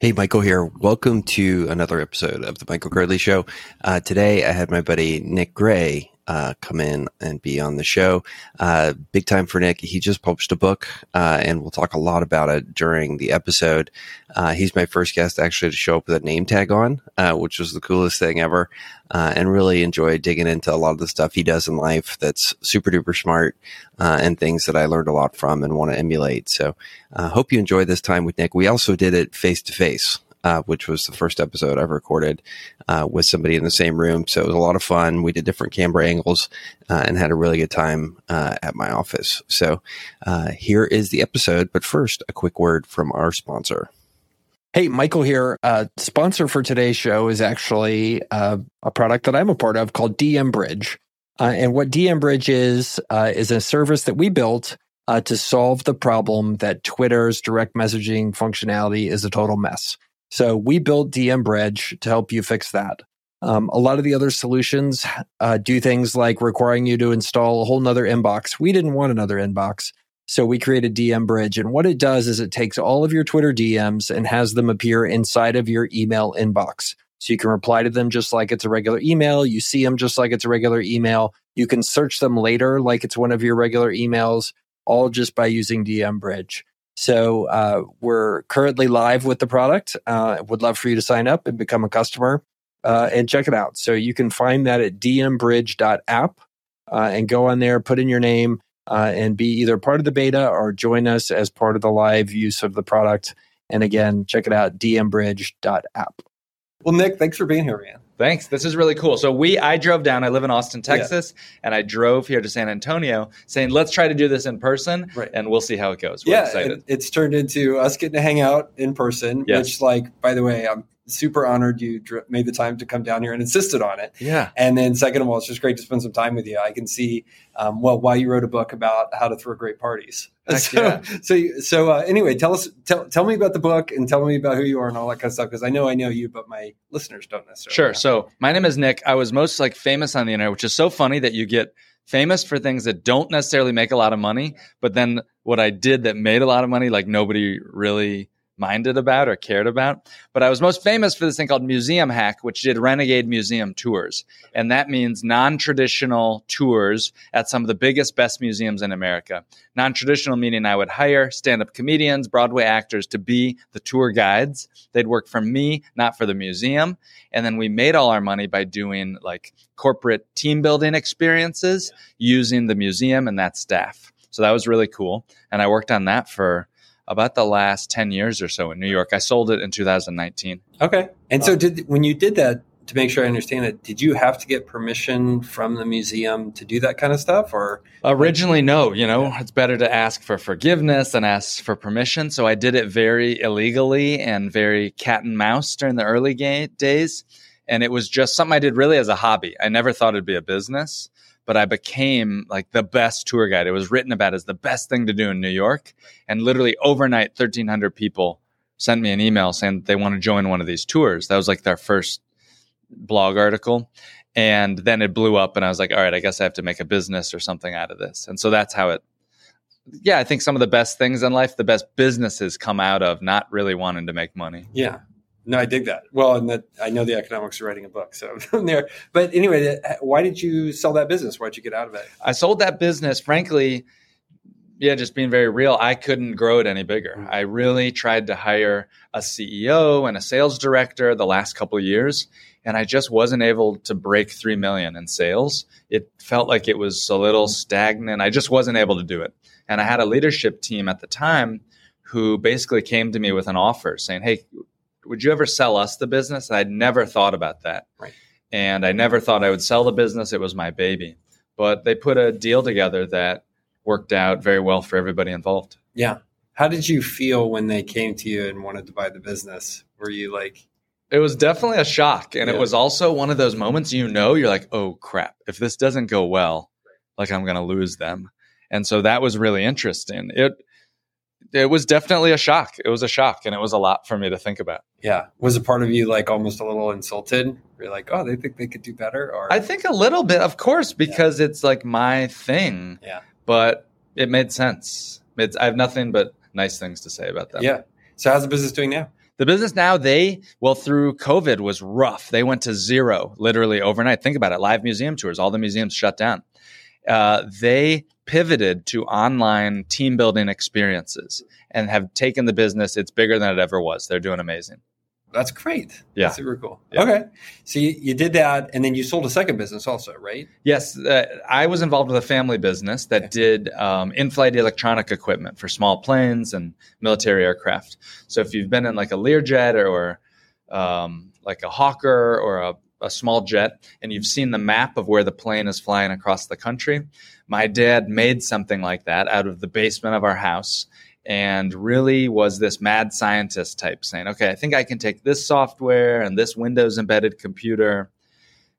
Hey, Michael here. Welcome to another episode of the Michael Girdley Show. Uh, today I had my buddy Nick Gray uh, come in and be on the show. Uh, big time for Nick. He just published a book, uh, and we'll talk a lot about it during the episode. Uh, he's my first guest actually to show up with a name tag on, uh, which was the coolest thing ever, uh, and really enjoyed digging into a lot of the stuff he does in life that's super duper smart and things that I learned a lot from and want to emulate. So, hope you enjoy this time with Nick. We also did it face to face uh, which was the first episode I've recorded uh, with somebody in the same room. So it was a lot of fun. We did different camera angles uh, and had a really good time uh, at my office. So uh, here is the episode. But first, a quick word from our sponsor. Hey, Michael here. Uh, sponsor for today's show is actually a product that I'm a part of called DM Bridge. and what DM Bridge is, is a service that we built to solve the problem that Twitter's direct messaging functionality is a total mess. So we built DM Bridge to help you fix that. Um, a lot of the other solutions uh, do things like requiring you to install a whole nother inbox. We didn't want another inbox. So we created DM Bridge. And what it does is it takes all of your Twitter DMs and has them appear inside of your email inbox. So you can reply to them just like it's a regular email. You see them just like it's a regular email. You can search them later like it's one of your regular emails, all just by using DM Bridge. So uh, we're currently live with the product. Uh, would love for you to sign up and become a customer uh, and check it out. So you can find that at dmbridge.app uh, and go on there, put in your name, uh, and be either part of the beta or join us as part of the live use of the product. And again, check it out, dmbridge.app. Well, Nick, thanks for being here, man. Thanks. This is really cool. So we I drove down. I live in Austin, Texas, yeah. and I drove here to San Antonio, saying let's try to do this in person, right. and we'll see how it goes. We're yeah, excited. it's turned into us getting to hang out in person. Yes. Which, like, by the way, I'm super honored you made the time to come down here and insisted on it. Yeah. And then second of all, it's just great to spend some time with you. I can see, um, well, why you wrote a book about how to throw great parties. so, yeah. so, so uh, anyway, tell us, tell, tell me about the book and tell me about who you are and all that kind of stuff. Cause I know I know you, but my listeners don't necessarily. Sure. Know. So my name is Nick. I was most like famous on the internet, which is so funny that you get famous for things that don't necessarily make a lot of money, but then what I did that made a lot of money, like nobody really minded about or cared about. But I was most famous for this thing called Museum Hack, which did renegade museum tours. And that means non traditional tours at some of the biggest, best museums in America. Non traditional meaning I would hire stand up comedians, Broadway actors to be the tour guides. They'd work for me, not for the museum. And then we made all our money by doing like corporate team building experiences using the museum and that staff. So that was really cool. And I worked on that for about the last 10 years or so in New York. I sold it in 2019. Okay. And so uh, did when you did that to make sure I understand it, did you have to get permission from the museum to do that kind of stuff or originally no, you know, it's better to ask for forgiveness than ask for permission, so I did it very illegally and very cat and mouse during the early days and it was just something I did really as a hobby. I never thought it'd be a business but I became like the best tour guide. It was written about as the best thing to do in New York. And literally overnight, 1,300 people sent me an email saying they want to join one of these tours. That was like their first blog article. And then it blew up, and I was like, all right, I guess I have to make a business or something out of this. And so that's how it, yeah, I think some of the best things in life, the best businesses come out of not really wanting to make money. Yeah. No, I dig that. Well, and that I know the economics of writing a book, so from there. But anyway, why did you sell that business? Why did you get out of it? I sold that business, frankly. Yeah, just being very real, I couldn't grow it any bigger. Mm-hmm. I really tried to hire a CEO and a sales director the last couple of years, and I just wasn't able to break three million in sales. It felt like it was a little stagnant. I just wasn't able to do it. And I had a leadership team at the time who basically came to me with an offer saying, "Hey, would you ever sell us the business? And I'd never thought about that. Right. And I never thought I would sell the business. It was my baby. But they put a deal together that worked out very well for everybody involved. Yeah. How did you feel when they came to you and wanted to buy the business? Were you like, it was definitely a shock. And yeah. it was also one of those moments you know, you're like, oh crap, if this doesn't go well, like I'm going to lose them. And so that was really interesting. It, it was definitely a shock. It was a shock, and it was a lot for me to think about. Yeah, was a part of you like almost a little insulted? You're like, oh, they think they could do better, or I think a little bit, of course, because yeah. it's like my thing. Yeah, but it made sense. It's, I have nothing but nice things to say about that. Yeah. So how's the business doing now? The business now, they, well, through COVID was rough. They went to zero literally overnight. Think about it live museum tours, all the museums shut down. Uh, they pivoted to online team building experiences and have taken the business. It's bigger than it ever was. They're doing amazing. That's great. Yeah. That's super cool. Yeah. Okay. So you, you did that and then you sold a second business also, right? Yes, uh, I was involved with a family business that Okay. did um, in-flight electronic equipment for small planes and military aircraft. So if you've been in like a Learjet or, or um, like a Hawker or a, a small jet, and you've seen the map of where the plane is flying across the country, my dad made something like that out of the basement of our house. And really was this mad scientist type saying, okay, I think I can take this software and this Windows embedded computer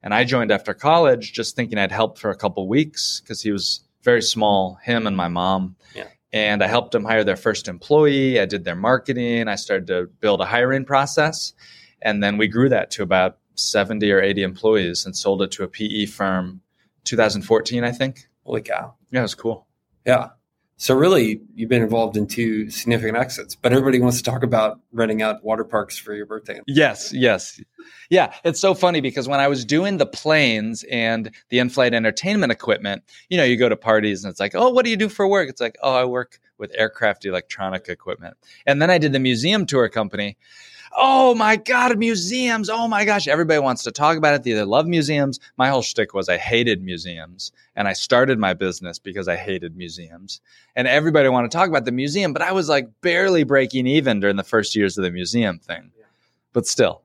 and I joined after college just thinking I'd help for a couple weeks because he was very small, him and my mom. Yeah. And I helped them hire their first employee. I did their marketing. I started to build a hiring process. And then we grew that to about 70 or 80 employees and sold it to a PE firm 2014, I think. Holy cow. Yeah, it was cool. Yeah. So really, you've been involved in two significant exits, but everybody wants to talk about renting out water parks for your birthday. Yes, yes. Yeah, it's so funny because when I was doing the planes and the in-flight entertainment equipment, you know, you go to parties and it's like, "Oh, what do you do for work?" It's like, "Oh, I work with aircraft electronic equipment." And then I did the museum tour company. Oh my god, museums! Oh my gosh, everybody wants to talk about it. They either love museums. My whole shtick was I hated museums, and I started my business because I hated museums. And everybody wanted to talk about the museum, but I was like barely breaking even during the first years of the museum thing. But still,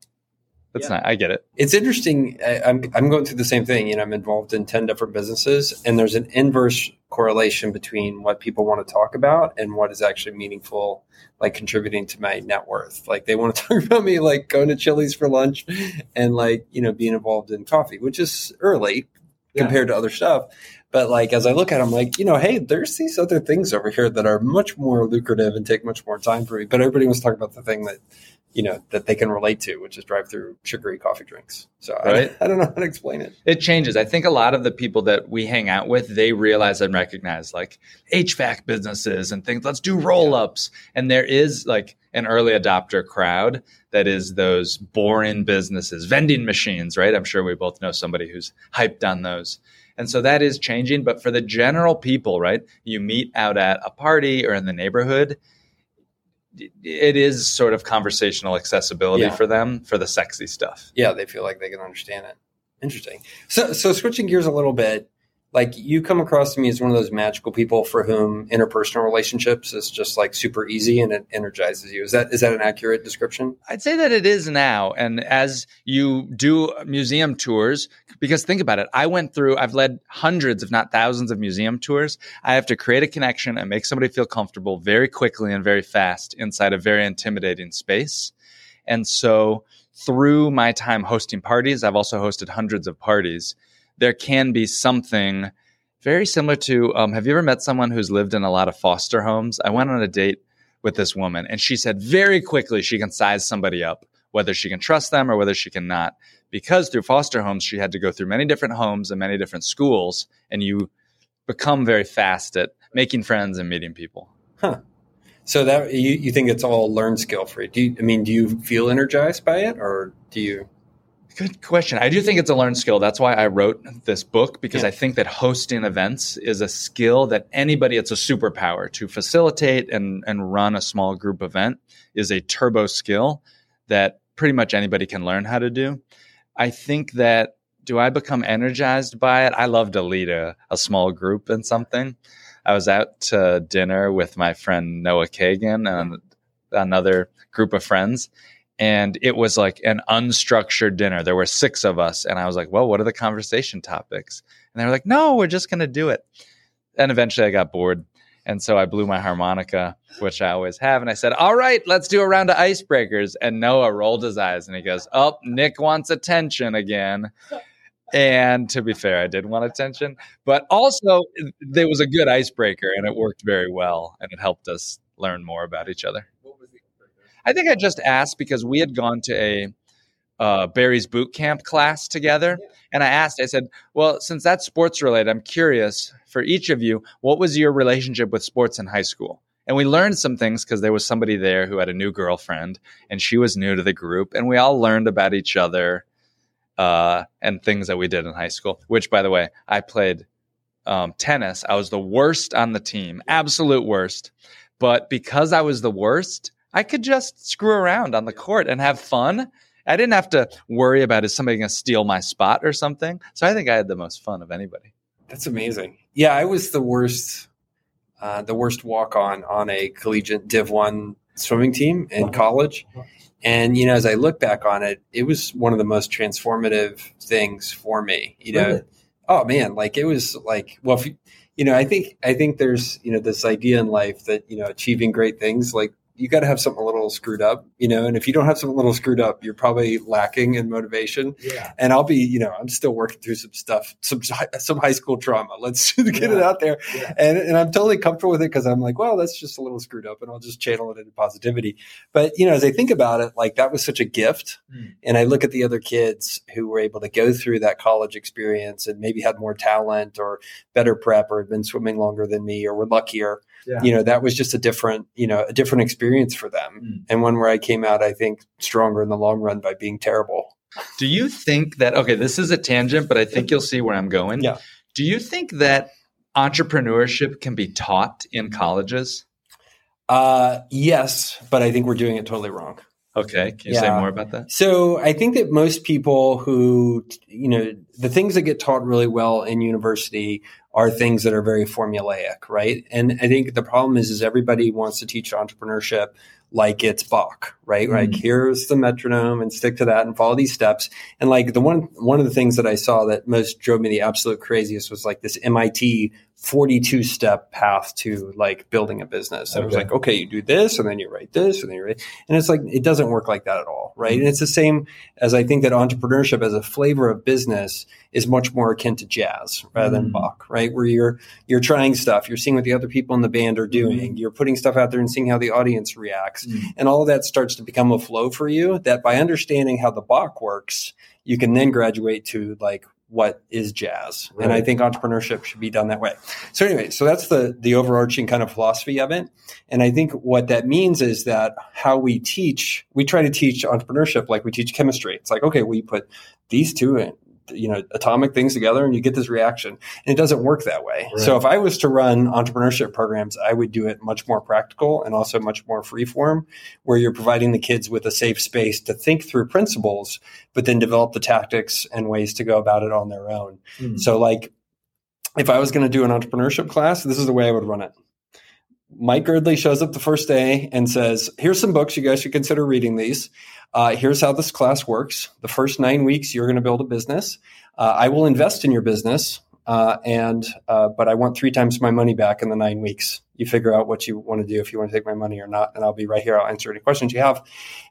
that's Yeah. not. I get it. It's interesting. I, I'm I'm going through the same thing. You know, I'm involved in ten different businesses, and there's an inverse correlation between what people want to talk about and what is actually meaningful, like contributing to my net worth. Like they want to talk about me, like going to Chili's for lunch, and like you know being involved in coffee, which is early Yeah. compared to other stuff. But like as I look at, it, I'm like, you know, hey, there's these other things over here that are much more lucrative and take much more time for me. But everybody wants to talk about the thing that you know that they can relate to, which is drive through sugary coffee drinks. So Right. I, I don't know how to explain it. It changes. I think a lot of the people that we hang out with, they realize and recognize like HVAC businesses and things. Let's do roll ups. And there is like an early adopter crowd that is those boring businesses, vending machines, right? I'm sure we both know somebody who's hyped on those. And so that is changing. But for the general people, right? You meet out at a party or in the neighborhood. It is sort of conversational accessibility Yeah. for them for the sexy stuff. Yeah, they feel like they can understand it. Interesting. So, so switching gears a little bit, like you come across to me as one of those magical people for whom interpersonal relationships is just like super easy and it energizes you. Is that is that an accurate description? I'd say that it is now. And as you do museum tours, because think about it, I went through, I've led hundreds, if not thousands of museum tours. I have to create a connection and make somebody feel comfortable very quickly and very fast inside a very intimidating space. And so through my time hosting parties, I've also hosted hundreds of parties. There can be something very similar to um, have you ever met someone who's lived in a lot of foster homes? I went on a date with this woman and she said very quickly she can size somebody up, whether she can trust them or whether she can not. Because through foster homes, she had to go through many different homes and many different schools, and you become very fast at making friends and meeting people. Huh. So that you, you think it's all learned skill you? Do you, I mean, do you feel energized by it, or do you? Good question. I do think it's a learned skill. That's why I wrote this book because Yeah. I think that hosting events is a skill that anybody, it's a superpower to facilitate and, and run a small group event is a turbo skill that pretty much anybody can learn how to do. I think that do I become energized by it? I love to lead a, a small group in something. I was out to dinner with my friend Noah Kagan and another group of friends and it was like an unstructured dinner. There were six of us, and I was like, "Well, what are the conversation topics?" And they were like, "No, we're just going to do it." And eventually, I got bored, and so I blew my harmonica, which I always have, and I said, "All right, let's do a round of icebreakers." And Noah rolled his eyes, and he goes, "Oh, Nick wants attention again." And to be fair, I did want attention, but also there was a good icebreaker, and it worked very well, and it helped us learn more about each other. I think I just asked because we had gone to a uh, Barry's boot camp class together, and I asked. I said, "Well, since that's sports related, I'm curious for each of you, what was your relationship with sports in high school?" And we learned some things because there was somebody there who had a new girlfriend and she was new to the group. And we all learned about each other uh, and things that we did in high school, which, by the way, I played um, tennis. I was the worst on the team, absolute worst. But because I was the worst, I could just screw around on the court and have fun. I didn't have to worry about is somebody going to steal my spot or something. So I think I had the most fun of anybody. That's amazing. Yeah, I was the worst, uh, the worst walk on on a collegiate Div One swimming team in college. And you know, as I look back on it, it was one of the most transformative things for me. You know, really? oh man, like it was like well, you, you know, I think I think there's you know this idea in life that you know achieving great things like you got to have something a little screwed up, you know. And if you don't have something a little screwed up, you're probably lacking in motivation. Yeah. And I'll be, you know, I'm still working through some stuff, some some high school trauma. Let's get yeah. it out there. Yeah. And and I'm totally comfortable with it because I'm like, well, that's just a little screwed up, and I'll just channel it into positivity. But you know, as I think about it, like that was such a gift. Mm. And I look at the other kids who were able to go through that college experience and maybe had more talent or better prep or had been swimming longer than me or were luckier yeah. you know that was just a different you know a different experience for them mm. and one where i came out i think stronger in the long run by being terrible do you think that okay this is a tangent but i think you'll see where i'm going yeah do you think that entrepreneurship can be taught in colleges uh yes but i think we're doing it totally wrong Okay. Can you yeah. say more about that? So I think that most people who, you know, the things that get taught really well in university are things that are very formulaic, right? And I think the problem is, is everybody wants to teach entrepreneurship like it's Bach, right? Mm. Like here's the metronome and stick to that and follow these steps. And like the one one of the things that I saw that most drove me the absolute craziest was like this MIT 42 step path to like building a business. And okay. it was like, okay, you do this and then you write this and then you write, and it's like, it doesn't work like that at all. Right. Mm-hmm. And it's the same as I think that entrepreneurship as a flavor of business is much more akin to jazz rather mm-hmm. than Bach, right? Where you're, you're trying stuff, you're seeing what the other people in the band are doing, mm-hmm. you're putting stuff out there and seeing how the audience reacts. Mm-hmm. And all of that starts to become a flow for you that by understanding how the Bach works, you can then graduate to like what is jazz. Right. and i think entrepreneurship should be done that way. So anyway so that's the the overarching kind of philosophy of it. And i think what that means is that how we teach we try to teach entrepreneurship like we teach chemistry. It's like okay we put these two in, you know atomic things together and you get this reaction and it doesn't work that way right. so if i was to run entrepreneurship programs i would do it much more practical and also much more free form where you're providing the kids with a safe space to think through principles but then develop the tactics and ways to go about it on their own mm. so like if i was going to do an entrepreneurship class this is the way i would run it Mike Girdley shows up the first day and says, Here's some books. You guys should consider reading these. Uh, here's how this class works. The first nine weeks, you're going to build a business. Uh, I will invest in your business, uh, and uh, but I want three times my money back in the nine weeks. You figure out what you want to do if you want to take my money or not, and I'll be right here. I'll answer any questions you have.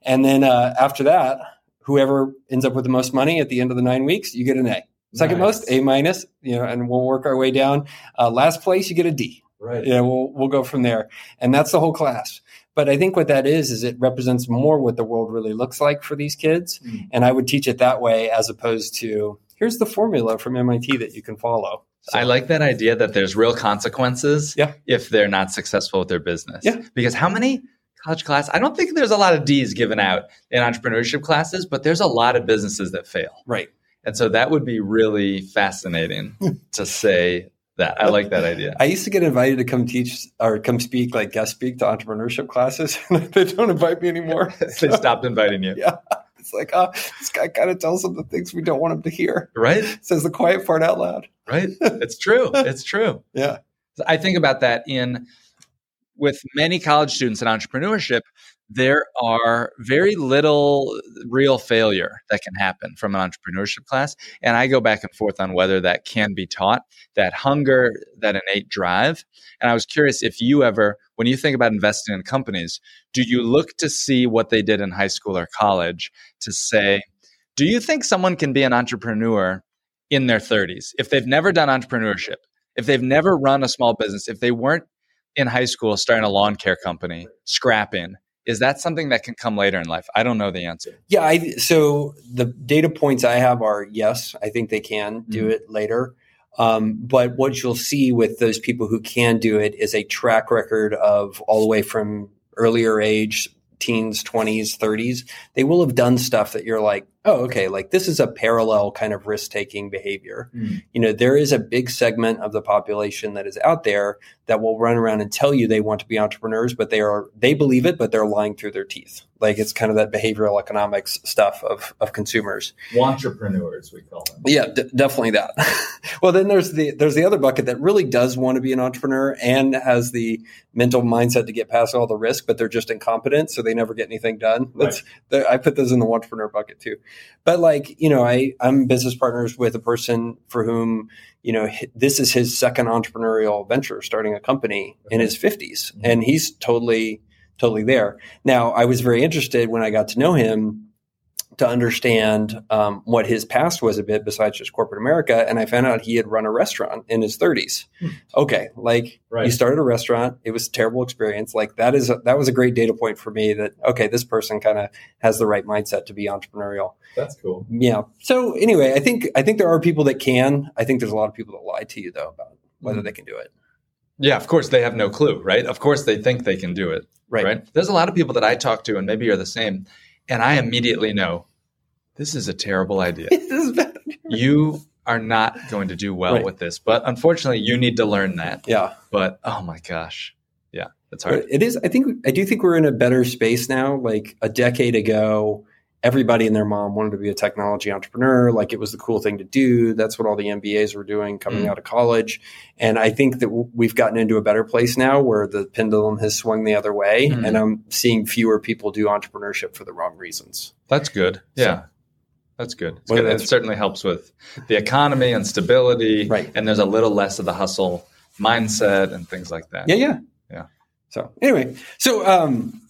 And then uh, after that, whoever ends up with the most money at the end of the nine weeks, you get an A. Second nice. most, A minus. You know, and we'll work our way down. Uh, last place, you get a D. Right. Yeah, we'll we'll go from there, and that's the whole class. But I think what that is is it represents more what the world really looks like for these kids, mm. and I would teach it that way as opposed to here's the formula from MIT that you can follow. So, I like that idea that there's real consequences yeah. if they're not successful with their business. Yeah. Because how many college class? I don't think there's a lot of D's given out in entrepreneurship classes, but there's a lot of businesses that fail. Right. And so that would be really fascinating to say that. I like that idea. I used to get invited to come teach or come speak, like guest speak to entrepreneurship classes. they don't invite me anymore. they stopped inviting you. Yeah. It's like, oh, this guy kind of tells them the things we don't want him to hear. Right. Says the quiet part out loud. Right. It's true. it's true. Yeah. I think about that in with many college students in entrepreneurship there are very little real failure that can happen from an entrepreneurship class. And I go back and forth on whether that can be taught, that hunger, that innate drive. And I was curious if you ever, when you think about investing in companies, do you look to see what they did in high school or college to say, do you think someone can be an entrepreneur in their 30s if they've never done entrepreneurship, if they've never run a small business, if they weren't in high school starting a lawn care company, scrapping, is that something that can come later in life? I don't know the answer. Yeah, I, so the data points I have are yes, I think they can do mm-hmm. it later. Um, but what you'll see with those people who can do it is a track record of all the way from earlier age, teens, 20s, 30s. They will have done stuff that you're like, oh, okay, like this is a parallel kind of risk taking behavior. Mm. You know, there is a big segment of the population that is out there that will run around and tell you they want to be entrepreneurs, but they are, they believe it, but they're lying through their teeth. Like it's kind of that behavioral economics stuff of, of consumers. Entrepreneurs, we call them. Yeah, d- definitely that. well, then there's the, there's the other bucket that really does want to be an entrepreneur and has the mental mindset to get past all the risk, but they're just incompetent. So they never get anything done. That's, right. I put those in the entrepreneur bucket too. But like, you know, I, I'm business partners with a person for whom, you know, this is his second entrepreneurial venture, starting a company okay. in his 50s. Mm-hmm. And he's totally, totally there. Now, I was very interested when I got to know him to understand um, what his past was a bit besides just corporate America. And I found out he had run a restaurant in his 30s. Hmm. Okay, like right. he started a restaurant. It was a terrible experience. Like that is a, that was a great data point for me that okay, this person kind of has the right mindset to be entrepreneurial. That's cool. Yeah. So anyway, I think I think there are people that can. I think there's a lot of people that lie to you though about whether mm. they can do it. Yeah, of course they have no clue, right? Of course they think they can do it. Right. right. There's a lot of people that I talk to, and maybe you're the same and I immediately know this is a terrible idea. you are not going to do well right. with this. But unfortunately, you need to learn that. Yeah. But oh my gosh. Yeah, it's hard. It is. I think, I do think we're in a better space now. Like a decade ago, everybody and their mom wanted to be a technology entrepreneur. Like it was the cool thing to do. That's what all the MBAs were doing coming mm. out of college. And I think that w- we've gotten into a better place now where the pendulum has swung the other way. Mm. And I'm seeing fewer people do entrepreneurship for the wrong reasons. That's good. Yeah. So, that's good. Well, good. It certainly helps with the economy and stability. Right. And there's a little less of the hustle mindset and things like that. Yeah, yeah. Yeah. So anyway, so um,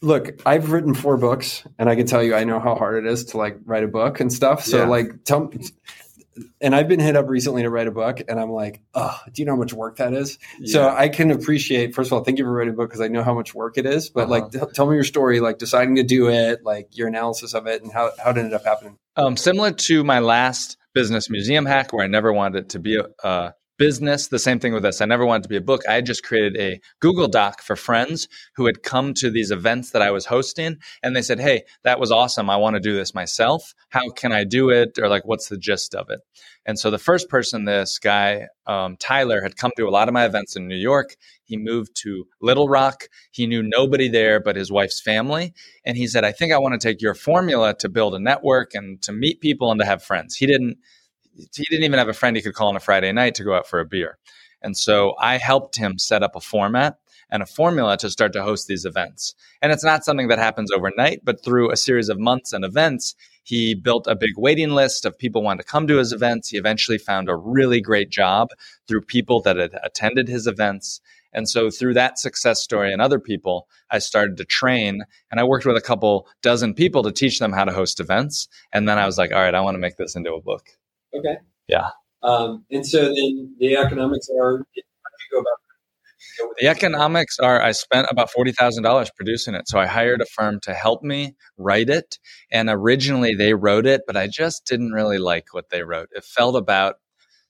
look, I've written four books, and I can tell you, I know how hard it is to like write a book and stuff. So yeah. like, tell and I've been hit up recently to write a book, and I'm like, oh, do you know how much work that is? Yeah. So I can appreciate. First of all, thank you for writing a book because I know how much work it is. But uh-huh. like, t- tell me your story, like deciding to do it, like your analysis of it, and how how it ended up happening. Um, similar to my last business museum hack, where I never wanted it to be a, a business. The same thing with this. I never wanted to be a book. I just created a Google Doc for friends who had come to these events that I was hosting. And they said, Hey, that was awesome. I want to do this myself. How can I do it? Or like, what's the gist of it? And so the first person, this guy, um, Tyler, had come to a lot of my events in New York. He moved to Little Rock. He knew nobody there but his wife's family. And he said, I think I want to take your formula to build a network and to meet people and to have friends. He didn't he didn't even have a friend he could call on a Friday night to go out for a beer. And so I helped him set up a format and a formula to start to host these events. And it's not something that happens overnight, but through a series of months and events, he built a big waiting list of people wanting to come to his events. He eventually found a really great job through people that had attended his events. And so through that success story and other people, I started to train and I worked with a couple dozen people to teach them how to host events. And then I was like, all right, I want to make this into a book. Okay. Yeah. Um, and so then the economics are, how you go about the economics are I spent about $40,000 producing it. So I hired a firm to help me write it. And originally they wrote it, but I just didn't really like what they wrote. It felt about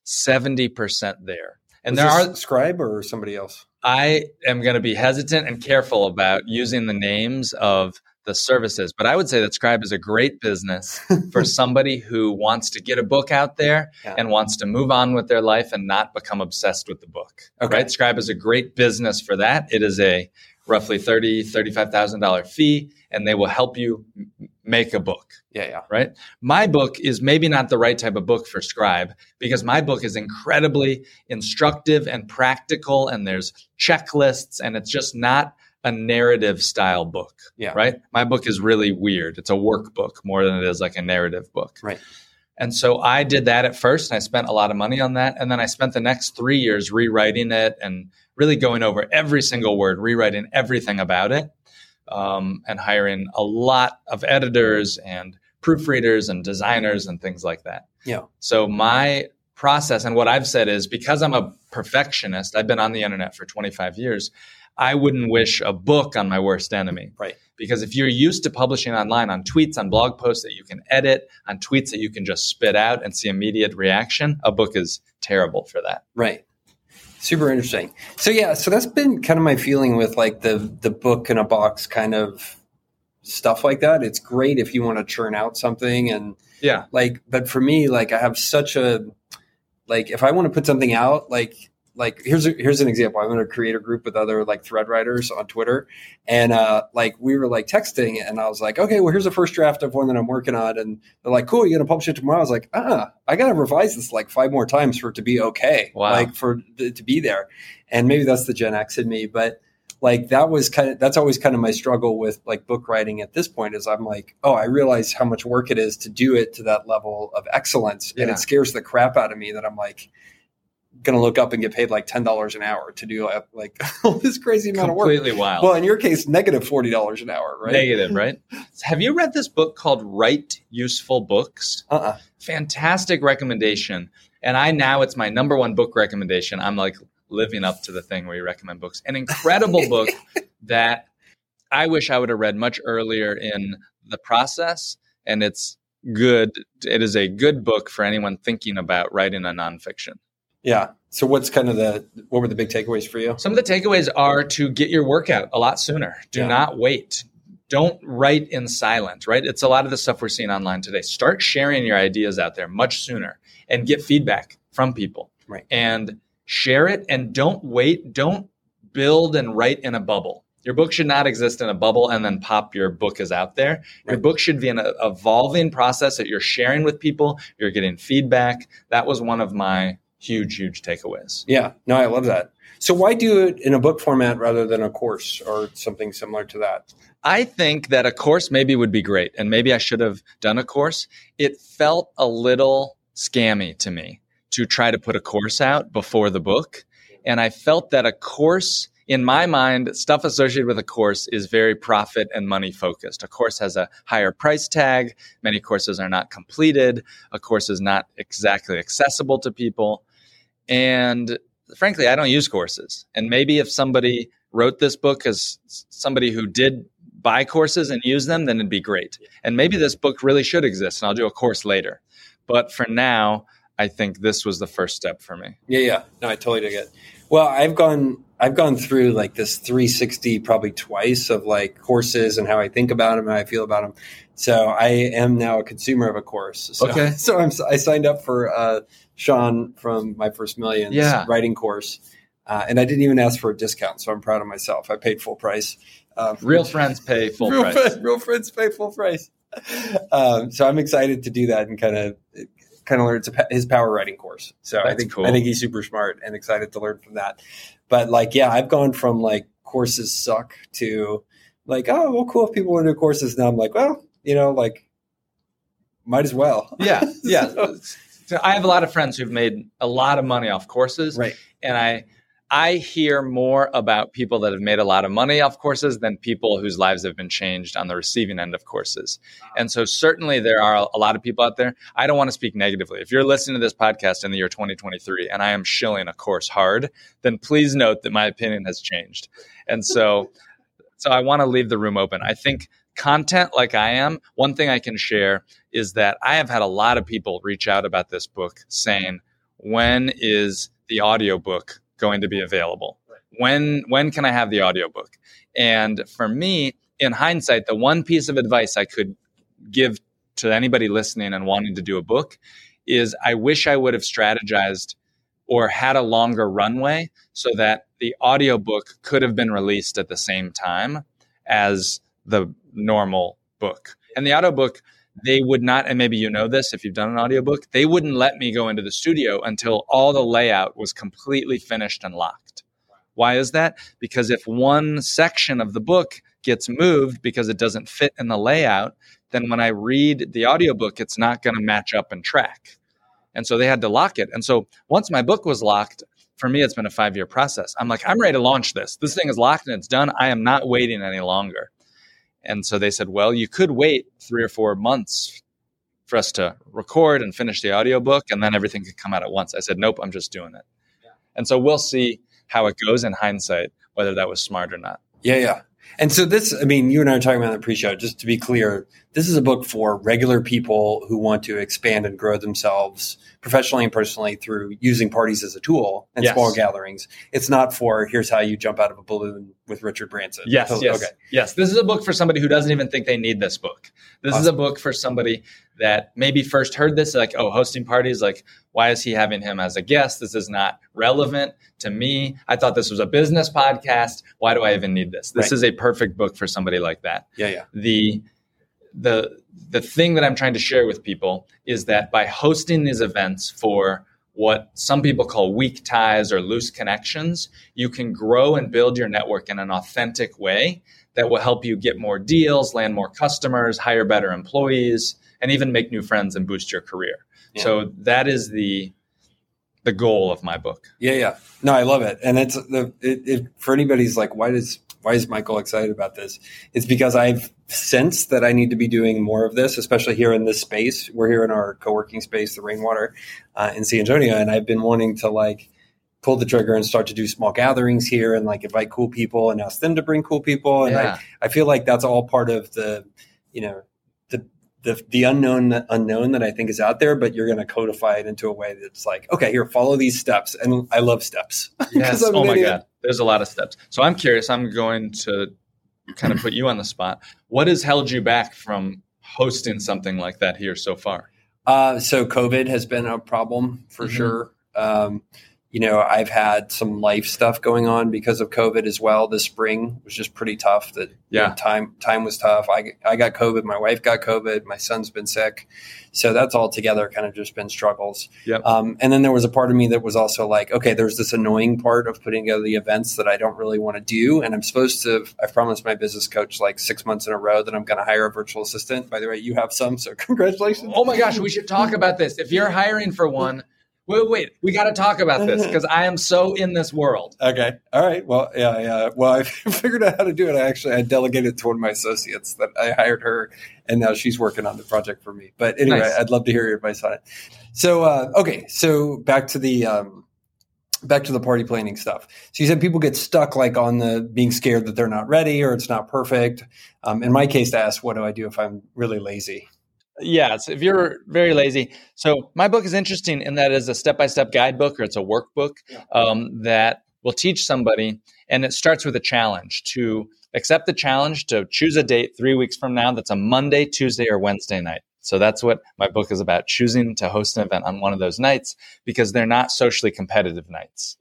70% there. And Was there are Scribe or somebody else. I am going to be hesitant and careful about using the names of the services. But I would say that Scribe is a great business for somebody who wants to get a book out there yeah. and wants to move on with their life and not become obsessed with the book. Okay. Right? Scribe is a great business for that. It is a roughly thirty, thirty-five thousand dollar fee, and they will help you make a book. Yeah, yeah. Right. My book is maybe not the right type of book for Scribe because my book is incredibly instructive and practical, and there's checklists, and it's just not a narrative style book. Yeah. Right. My book is really weird. It's a workbook more than it is like a narrative book. Right. And so I did that at first and I spent a lot of money on that. And then I spent the next three years rewriting it and really going over every single word, rewriting everything about it, um, and hiring a lot of editors and proofreaders and designers and things like that. Yeah. So my process and what I've said is because I'm a perfectionist, I've been on the internet for 25 years. I wouldn't wish a book on my worst enemy. Right. Because if you're used to publishing online on tweets, on blog posts that you can edit, on tweets that you can just spit out and see immediate reaction, a book is terrible for that. Right. Super interesting. So yeah, so that's been kind of my feeling with like the the book in a box kind of stuff like that. It's great if you want to churn out something and yeah, like but for me like I have such a like if I want to put something out like like here's a, here's an example. I'm in a creator group with other like thread writers on Twitter, and uh, like we were like texting, and I was like, okay, well here's the first draft of one that I'm working on, and they're like, cool, you're gonna publish it tomorrow? I was like, ah, I gotta revise this like five more times for it to be okay, wow. like for it to be there, and maybe that's the Gen X in me, but like that was kind of that's always kind of my struggle with like book writing at this point is I'm like, oh, I realize how much work it is to do it to that level of excellence, Yeah. and it scares the crap out of me that I'm like going to look up and get paid like ten dollars an hour to do like, like all this crazy amount of work. completely wild. Well, in your case, negative forty dollars an hour, right? Negative, right? Have you read this book called Write Useful Books? Uh uh Fantastic recommendation. And I now it's my number one book recommendation. I'm like living up to the thing where you recommend books. An incredible book that I wish I would have read much earlier in the process. And it's good. It is a good book for anyone thinking about writing a nonfiction. Yeah. So what's kind of the what were the big takeaways for you? Some of the takeaways are to get your workout a lot sooner. Do Yeah. not wait. Don't write in silence, right? It's a lot of the stuff we're seeing online today. Start sharing your ideas out there much sooner and get feedback from people. Right. And share it and don't wait. Don't build and write in a bubble. Your book should not exist in a bubble and then pop your book is out there. Your book should be an evolving process that you're sharing with people, you're getting feedback. That was one of my huge, huge takeaways. Yeah. No, I love that. So why do it in a book format rather than a course or something similar to that? I think that a course maybe would be great, and maybe I should have done a course. It felt a little scammy to me to try to put a course out before the book. And I felt that a course, in my mind, stuff associated with a course is very profit and money focused. A course has a higher price tag. Many courses are not completed. A course is not exactly accessible to people. And frankly, I don't use courses. And maybe if somebody wrote this book as somebody who did buy courses and use them, then it'd be great. And maybe this book really should exist, and I'll do a course later. But for now, I think this was the first step for me. Yeah, yeah. No, I totally dig it. Well, I've gone I've gone through like this 360 probably twice of like courses and how I think about them and how I feel about them. So I am now a consumer of a course. So, Okay. So I'm I signed up for uh, Shaan from My First Millions Yeah. writing course, uh, and I didn't even ask for a discount. So I'm proud of myself. I paid full price. Um, Real friends pay full real price. Friends, real friends pay full price. Um, so I'm excited to do that and kind of kind of learn it's a, his power writing course. So I think cool. I think he's super smart and excited to learn from that. But like, yeah, I've gone from like courses suck to like, oh, well, cool if people want to do courses. Now I'm like, well, you know, like, might as well. Yeah, yeah. So- So I have a lot of friends who've made a lot of money off courses, right. and I I hear more about people that have made a lot of money off courses than people whose lives have been changed on the receiving end of courses. And so certainly there are a lot of people out there. I don't want to speak negatively. If you're listening to this podcast in the year 2023 and I am shilling a course hard, then please note that my opinion has changed. And so so I want to leave the room open. I think content like I am, one thing I can share is that I have had a lot of people reach out about this book saying, when is the audiobook going to be available? When when can I have the audiobook? And for me, in hindsight, the one piece of advice I could give to anybody listening and wanting to do a book is I wish I would have strategized or had a longer runway so that the audiobook could have been released at the same time as the normal book. And the audiobook, they would not, and maybe you know this if you've done an audiobook, they wouldn't let me go into the studio until all the layout was completely finished and locked. Why is that? Because if one section of the book gets moved because it doesn't fit in the layout, then when I read the audiobook, it's not going to match up and track. And so they had to lock it. And so once my book was locked, for me, it's been a five year process. I'm like, I'm ready to launch this. This thing is locked and it's done. I am not waiting any longer. And so they said, well, you could wait three or four months for us to record and finish the audiobook, and then everything could come out at once. I said, nope, I'm just doing it. And so we'll see how it goes in hindsight whether that was smart or not. Yeah, yeah. And so this, I mean, you and I are talking about the pre-show. Just to be clear, this is a book for regular people who want to expand and grow themselves professionally and personally through using parties as a tool and yes. small gatherings. It's not for here's how you jump out of a balloon with Richard Branson. Yes, so, yes, okay. yes. This is a book for somebody who doesn't even think they need this book. This awesome. is a book for somebody that maybe first heard this, like, oh, hosting parties, like, why is he having him as a guest? This is not relevant to me. I thought this was a business podcast. Why do I even need this? This right. is a perfect book for somebody like that. Yeah, yeah. The the the thing that I'm trying to share with people is that by hosting these events for what some people call weak ties or loose connections, you can grow and build your network in an authentic way that will help you get more deals, land more customers, hire better employees, and even make new friends and boost your career. Yeah. So that is the the goal of my book. Yeah, yeah. No, I love it. And it's the it, it, for anybody's like why does why is Michael excited about this? It's because I've sensed that I need to be doing more of this, especially here in this space. We're here in our co-working space, the Rainwater uh, in San Antonio, and I've been wanting to like pull the trigger and start to do small gatherings here and like invite cool people and ask them to bring cool people. And yeah. I, I feel like that's all part of the, you know, the the the unknown unknown that I think is out there, but you're going to codify it into a way that's like, okay, here, follow these steps. And I love steps. Yes. oh my god, there's a lot of steps. So I'm curious. I'm going to kind of put you on the spot. What has held you back from hosting something like that here so far? Uh, so COVID has been a problem for mm-hmm. sure. Um, you know, I've had some life stuff going on because of COVID as well. This spring was just pretty tough. That yeah, you know, time time was tough. I I got COVID. My wife got COVID. My son's been sick, so that's all together kind of just been struggles. Yep. Um, and then there was a part of me that was also like, okay, there's this annoying part of putting together the events that I don't really want to do, and I'm supposed to. I've promised my business coach like six months in a row that I'm going to hire a virtual assistant. By the way, you have some, so congratulations. Oh my gosh, we should talk about this. If you're hiring for one wait, wait, we got to talk about this because I am so in this world. Okay. All right. Well, yeah, yeah. Well, I figured out how to do it. I actually I delegated to one of my associates that I hired her, and now she's working on the project for me. But anyway, nice. I'd love to hear your advice on it. So, uh, okay. So back to the. Um, back to the party planning stuff. So you said people get stuck like on the being scared that they're not ready or it's not perfect. Um, in my case, to ask, what do I do if I'm really lazy? Yes, if you're very lazy. So my book is interesting in that it is a step-by-step guidebook or it's a workbook um, that will teach somebody, and it starts with a challenge to accept the challenge to choose a date three weeks from now that's a Monday, Tuesday, or Wednesday night. So that's what my book is about: choosing to host an event on one of those nights because they're not socially competitive nights.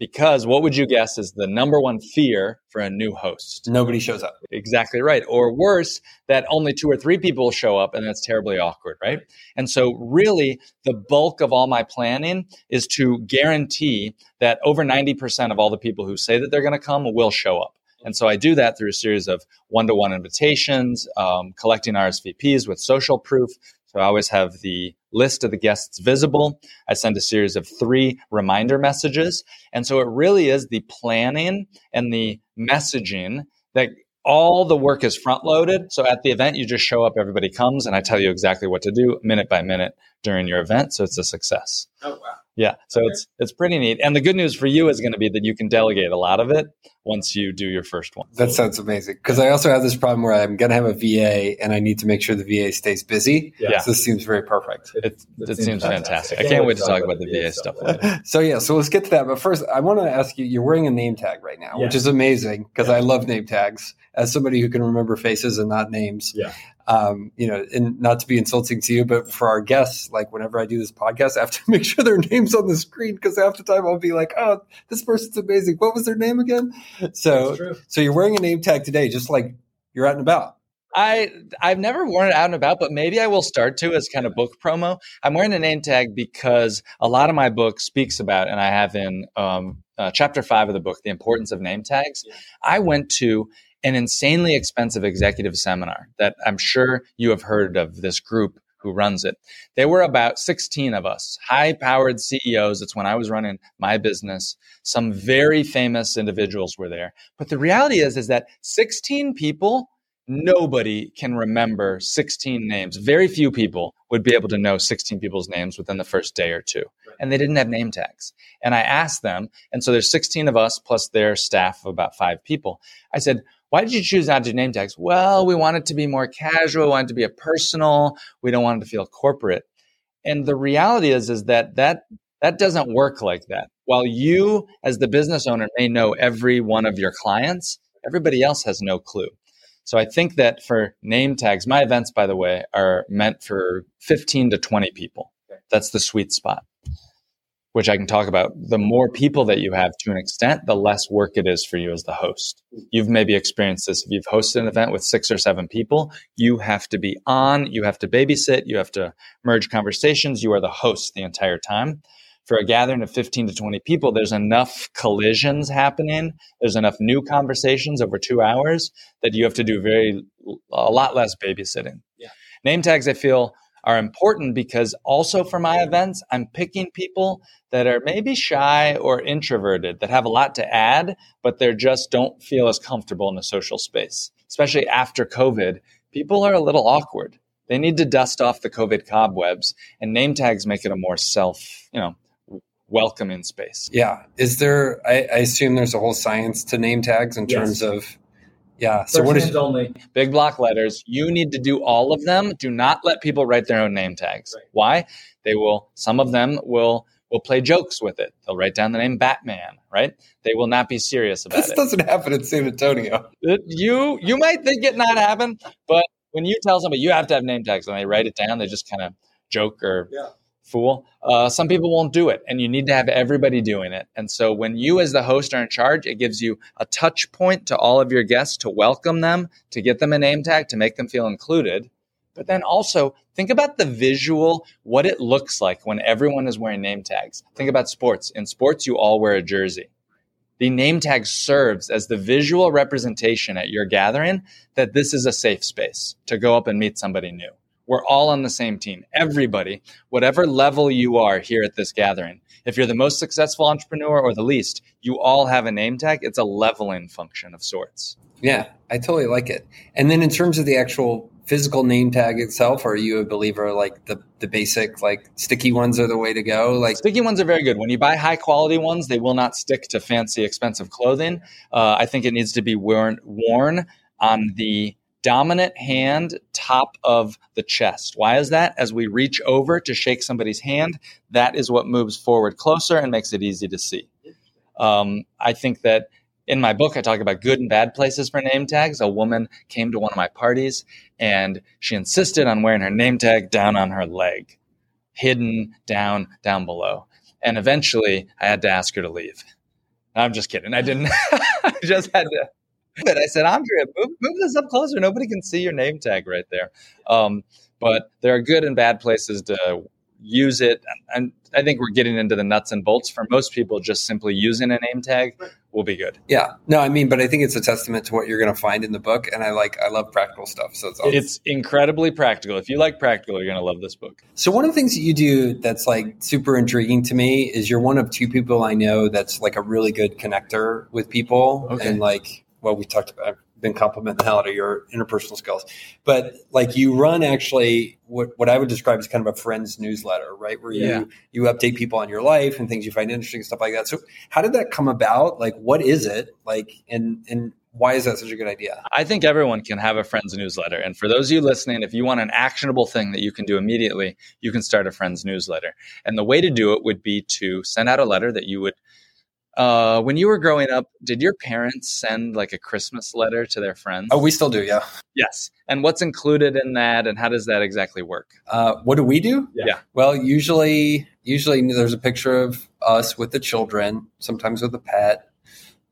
Because what would you guess is the number one fear for a new host? Nobody shows up. Exactly right. Or worse, that only two or three people show up and that's terribly awkward, right? And so, really, the bulk of all my planning is to guarantee that over 90% of all the people who say that they're going to come will show up. And so I do that through a series of one to one invitations, um, collecting RSVPs with social proof, so I always have the list of the guests visible. I send a series of three reminder messages. And so it really is the planning and the messaging that all the work is front loaded. So at the event, you just show up, everybody comes, and I tell you exactly what to do minute by minute during your event. So it's a success. Oh, wow. Yeah. So okay. it's it's pretty neat. And the good news for you is going to be that you can delegate a lot of it once you do your first one. That sounds amazing. Because I also have this problem where I'm going to have a VA and I need to make sure the VA stays busy. Yeah. So this seems very perfect. It, it, it seems fantastic. I can't wait to talk about the VA stuff. so yeah, so let's get to that. But first, I want to ask you. You're wearing a name tag right now, yeah. which is amazing because yeah. I love name tags. As somebody who can remember faces and not names, yeah um, you know, and not to be insulting to you, but for our guests, like whenever I do this podcast, I have to make sure their name's on the screen because half the time I'll be like, "Oh, this person's amazing. What was their name again?" So, so you're wearing a name tag today, just like you're out and about. I I've never worn it out and about, but maybe I will start to as kind of book promo. I'm wearing a name tag because a lot of my book speaks about, and I have in um, uh, chapter five of the book, the importance of name tags. Yeah. I went to an insanely expensive executive seminar that I'm sure you have heard of this group who runs it. There were about 16 of us, high powered CEOs. It's when I was running my business. Some very famous individuals were there. But the reality is, is that 16 people nobody can remember 16 names. Very few people would be able to know 16 people's names within the first day or two. And they didn't have name tags. And I asked them, and so there's 16 of us plus their staff of about five people. I said, why did you choose not to do name tags? Well, we want it to be more casual, we want it to be a personal, we don't want it to feel corporate. And the reality is, is that that that doesn't work like that. While you, as the business owner, may know every one of your clients, everybody else has no clue. So I think that for name tags, my events, by the way, are meant for 15 to 20 people. That's the sweet spot, which I can talk about. The mm-hmm. more people that you have to an extent, the less work it is for you as the host. Mm-hmm. You've maybe experienced this. If you've hosted an event with six or seven people, you have to be on, you have to babysit, you have to merge conversations. You are the host the entire time for a gathering of 15 to 20 people, there's enough collisions happening. There's enough new conversations over two hours that you have to do very, a lot less babysitting. Yeah. Name tags, I feel, are important because also for my events, I'm picking people that are maybe shy or introverted that have a lot to add, but they just don't feel as comfortable in a social space. Especially after COVID, people are a little awkward. They need to dust off the COVID cobwebs, and name tags make it a more self, you know, welcoming space. Yeah. Is there, I, I, assume there's a whole science to name tags in yes. terms of, yeah. So First what is only big block letters? You need to do all of them. Do not let people write their own name tags. Right. Why? They will, some of them will, will play jokes with it. They'll write down the name Batman, right? They will not be serious about this it. This doesn't happen in San Antonio. Uh, you, you might think it not happen, but when you tell somebody you have to have name tags and they write it down, they just kind of joke or yeah fool. Uh, some people won't do it, and you need to have everybody doing it. And so, when you, as the host, are in charge, it gives you a touch point to all of your guests to welcome them, to get them a name tag, to make them feel included. But then also think about the visual, what it looks like when everyone is wearing name tags. Think about sports. In sports, you all wear a jersey. The name tag serves as the visual representation at your gathering that this is a safe space to go up and meet somebody new. We're all on the same team. Everybody, whatever level you are here at this gathering, if you're the most successful entrepreneur or the least, you all have a name tag. It's a leveling function of sorts. Yeah, I totally like it. And then in terms of the actual physical name tag itself, are you a believer like the the basic like sticky ones are the way to go? Like sticky ones are very good. When you buy high quality ones, they will not stick to fancy expensive clothing. Uh, I think it needs to be worn worn on the dominant hand top of the chest. Why is that? As we reach over to shake somebody's hand, that is what moves forward closer and makes it easy to see. Um, I think that in my book, I talk about good and bad places for name tags. A woman came to one of my parties and she insisted on wearing her name tag down on her leg, hidden down, down below. And eventually I had to ask her to leave. I'm just kidding. I didn't. I just had to it. I said, Andrea, move, move, this up closer. Nobody can see your name tag right there. Um, but there are good and bad places to use it. And I think we're getting into the nuts and bolts. For most people, just simply using a name tag will be good. Yeah. No, I mean, but I think it's a testament to what you're going to find in the book. And I like, I love practical stuff. So it's, awesome. it's incredibly practical. If you like practical, you're going to love this book. So one of the things that you do that's like super intriguing to me is you're one of two people I know that's like a really good connector with people. Okay. And like, well, we talked about, I've been complimenting out of your interpersonal skills, but like you run actually what, what I would describe as kind of a friends newsletter, right? Where you, yeah. you update people on your life and things you find interesting, and stuff like that. So how did that come about? Like, what is it like? And, and why is that such a good idea? I think everyone can have a friends newsletter. And for those of you listening, if you want an actionable thing that you can do immediately, you can start a friends newsletter. And the way to do it would be to send out a letter that you would uh, when you were growing up, did your parents send like a Christmas letter to their friends? Oh, we still do, yeah. Yes. And what's included in that, and how does that exactly work? Uh, what do we do? Yeah. yeah. Well, usually, usually there's a picture of us with the children, sometimes with a pet,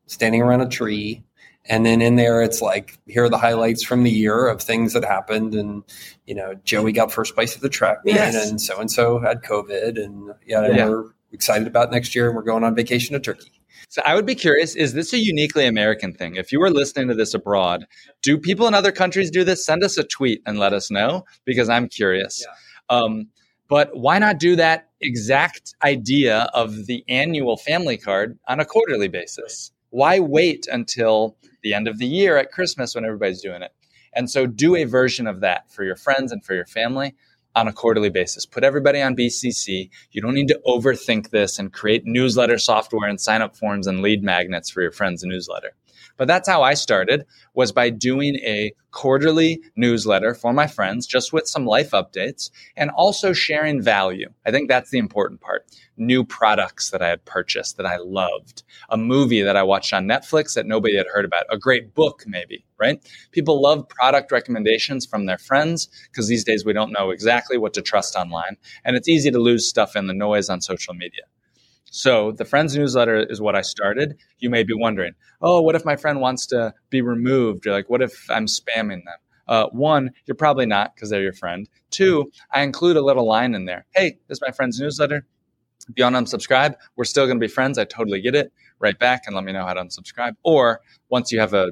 standing around a tree, and then in there it's like here are the highlights from the year of things that happened and you know joey got first place at the track yes. and so and so had covid and yeah, yeah. we're excited about next year and we're going on vacation to Turkey. So I would be curious, is this a uniquely American thing? If you were listening to this abroad, do people in other countries do this? Send us a tweet and let us know because I'm curious. Yeah. Um, but why not do that exact idea of the annual family card on a quarterly basis? Why wait until the end of the year at Christmas when everybody's doing it? And so do a version of that for your friends and for your family on a quarterly basis. Put everybody on BCC. You don't need to overthink this and create newsletter software and sign up forms and lead magnets for your friends' newsletter. But that's how I started was by doing a quarterly newsletter for my friends just with some life updates and also sharing value. I think that's the important part. New products that I had purchased that I loved, a movie that I watched on Netflix that nobody had heard about, a great book maybe, right? People love product recommendations from their friends because these days we don't know exactly what to trust online and it's easy to lose stuff in the noise on social media. So the friends newsletter is what I started. You may be wondering, oh, what if my friend wants to be removed? Or like, what if I'm spamming them? Uh, one, you're probably not because they're your friend. Two, I include a little line in there. Hey, this is my friend's newsletter. If you unsubscribe, we're still going to be friends. I totally get it. Write back and let me know how to unsubscribe. Or once you have a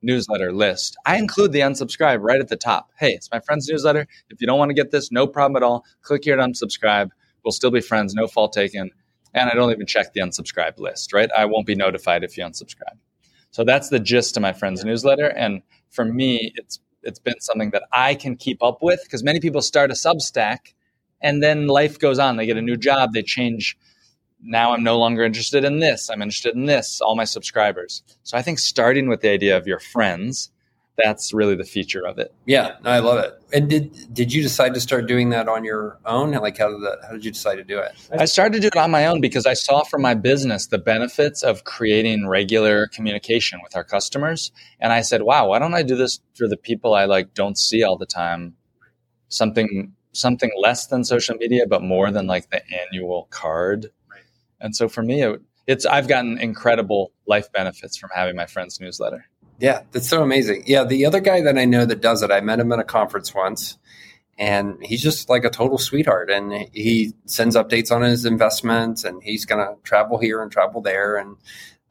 newsletter list, I include the unsubscribe right at the top. Hey, it's my friend's newsletter. If you don't want to get this, no problem at all. Click here to unsubscribe. We'll still be friends. No fault taken and I don't even check the unsubscribe list, right? I won't be notified if you unsubscribe. So that's the gist of my friend's newsletter. And for me, it's it's been something that I can keep up with because many people start a Substack and then life goes on. They get a new job, they change. Now I'm no longer interested in this. I'm interested in this, all my subscribers. So I think starting with the idea of your friends that's really the feature of it. Yeah, I love it. And did did you decide to start doing that on your own? Like how did that, how did you decide to do it? I started to do it on my own because I saw from my business the benefits of creating regular communication with our customers, and I said, "Wow, why don't I do this for the people I like don't see all the time? Something something less than social media, but more than like the annual card." And so for me, it, it's I've gotten incredible life benefits from having my friends newsletter. Yeah, that's so amazing. Yeah, the other guy that I know that does it, I met him at a conference once, and he's just like a total sweetheart. And he sends updates on his investments, and he's going to travel here and travel there. And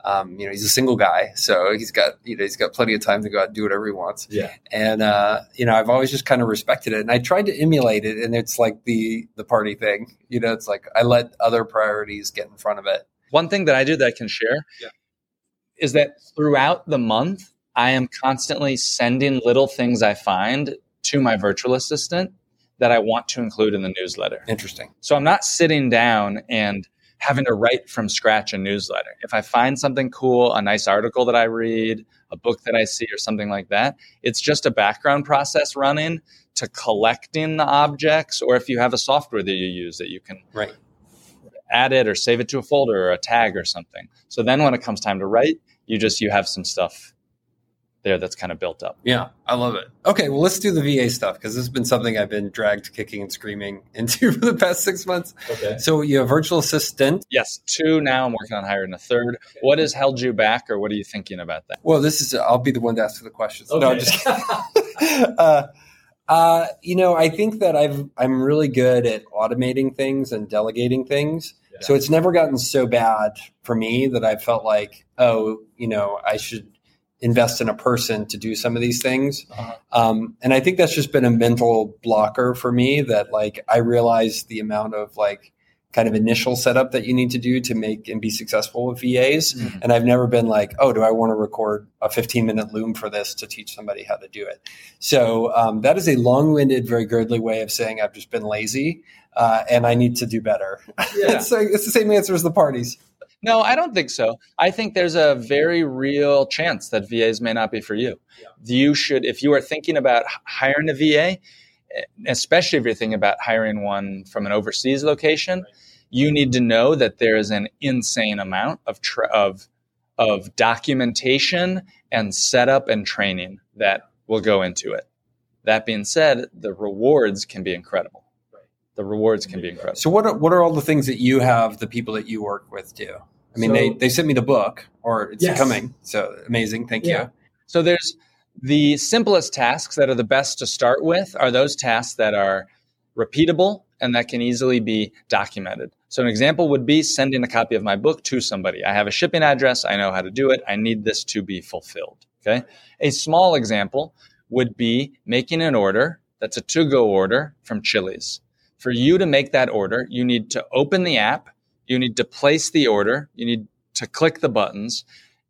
um, you know, he's a single guy, so he's got you know he's got plenty of time to go out and do whatever he wants. Yeah. And uh, you know, I've always just kind of respected it, and I tried to emulate it, and it's like the the party thing. You know, it's like I let other priorities get in front of it. One thing that I do that I can share yeah. is that throughout the month, I am constantly sending little things I find to my virtual assistant that I want to include in the newsletter. Interesting. So I'm not sitting down and having to write from scratch a newsletter. If I find something cool, a nice article that I read, a book that I see, or something like that, it's just a background process running to collecting the objects, or if you have a software that you use that you can right. add it or save it to a folder or a tag or something. So then when it comes time to write, you just you have some stuff there that's kind of built up. Yeah, I love it. Okay, well, let's do the VA stuff because this has been something I've been dragged kicking and screaming into for the past six months. Okay. So you have virtual assistant? Yes, two now. I'm working on hiring a third. What has held you back, or what are you thinking about that? Well, this is, I'll be the one to ask the questions. Okay. No, I'm just uh, uh, you know, I think that I've, I'm really good at automating things and delegating things. Yeah. So it's never gotten so bad for me that I felt like, oh, you know, I should invest in a person to do some of these things. Uh-huh. Um, and I think that's just been a mental blocker for me that like I realize the amount of like kind of initial setup that you need to do to make and be successful with VAs. Mm-hmm. And I've never been like, oh, do I want to record a 15 minute loom for this to teach somebody how to do it? So um, that is a long winded, very girdly way of saying I've just been lazy uh, and I need to do better. Yeah. it's, like, it's the same answer as the parties. No, I don't think so. I think there's a very real chance that VAs may not be for you. Yeah. You should, if you are thinking about hiring a VA, eh, especially if you're thinking about hiring one from an overseas location, right. you need to know that there is an insane amount of tra- of of documentation and setup and training that will go into it. That being said, the rewards can be incredible the rewards can be incredible. So what are, what are all the things that you have the people that you work with do? I mean, so, they, they sent me the book or it's yes. coming. So amazing. Thank yeah. you. So there's the simplest tasks that are the best to start with are those tasks that are repeatable and that can easily be documented. So an example would be sending a copy of my book to somebody. I have a shipping address. I know how to do it. I need this to be fulfilled. Okay. A small example would be making an order that's a to go order from Chili's. For you to make that order, you need to open the app, you need to place the order, you need to click the buttons,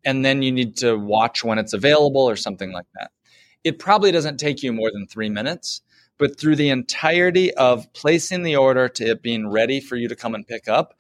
and then you need to watch when it's available or something like that. it probably doesn't take you more than three minutes. But through the entirety of placing the order to it being ready for you to come and pick up,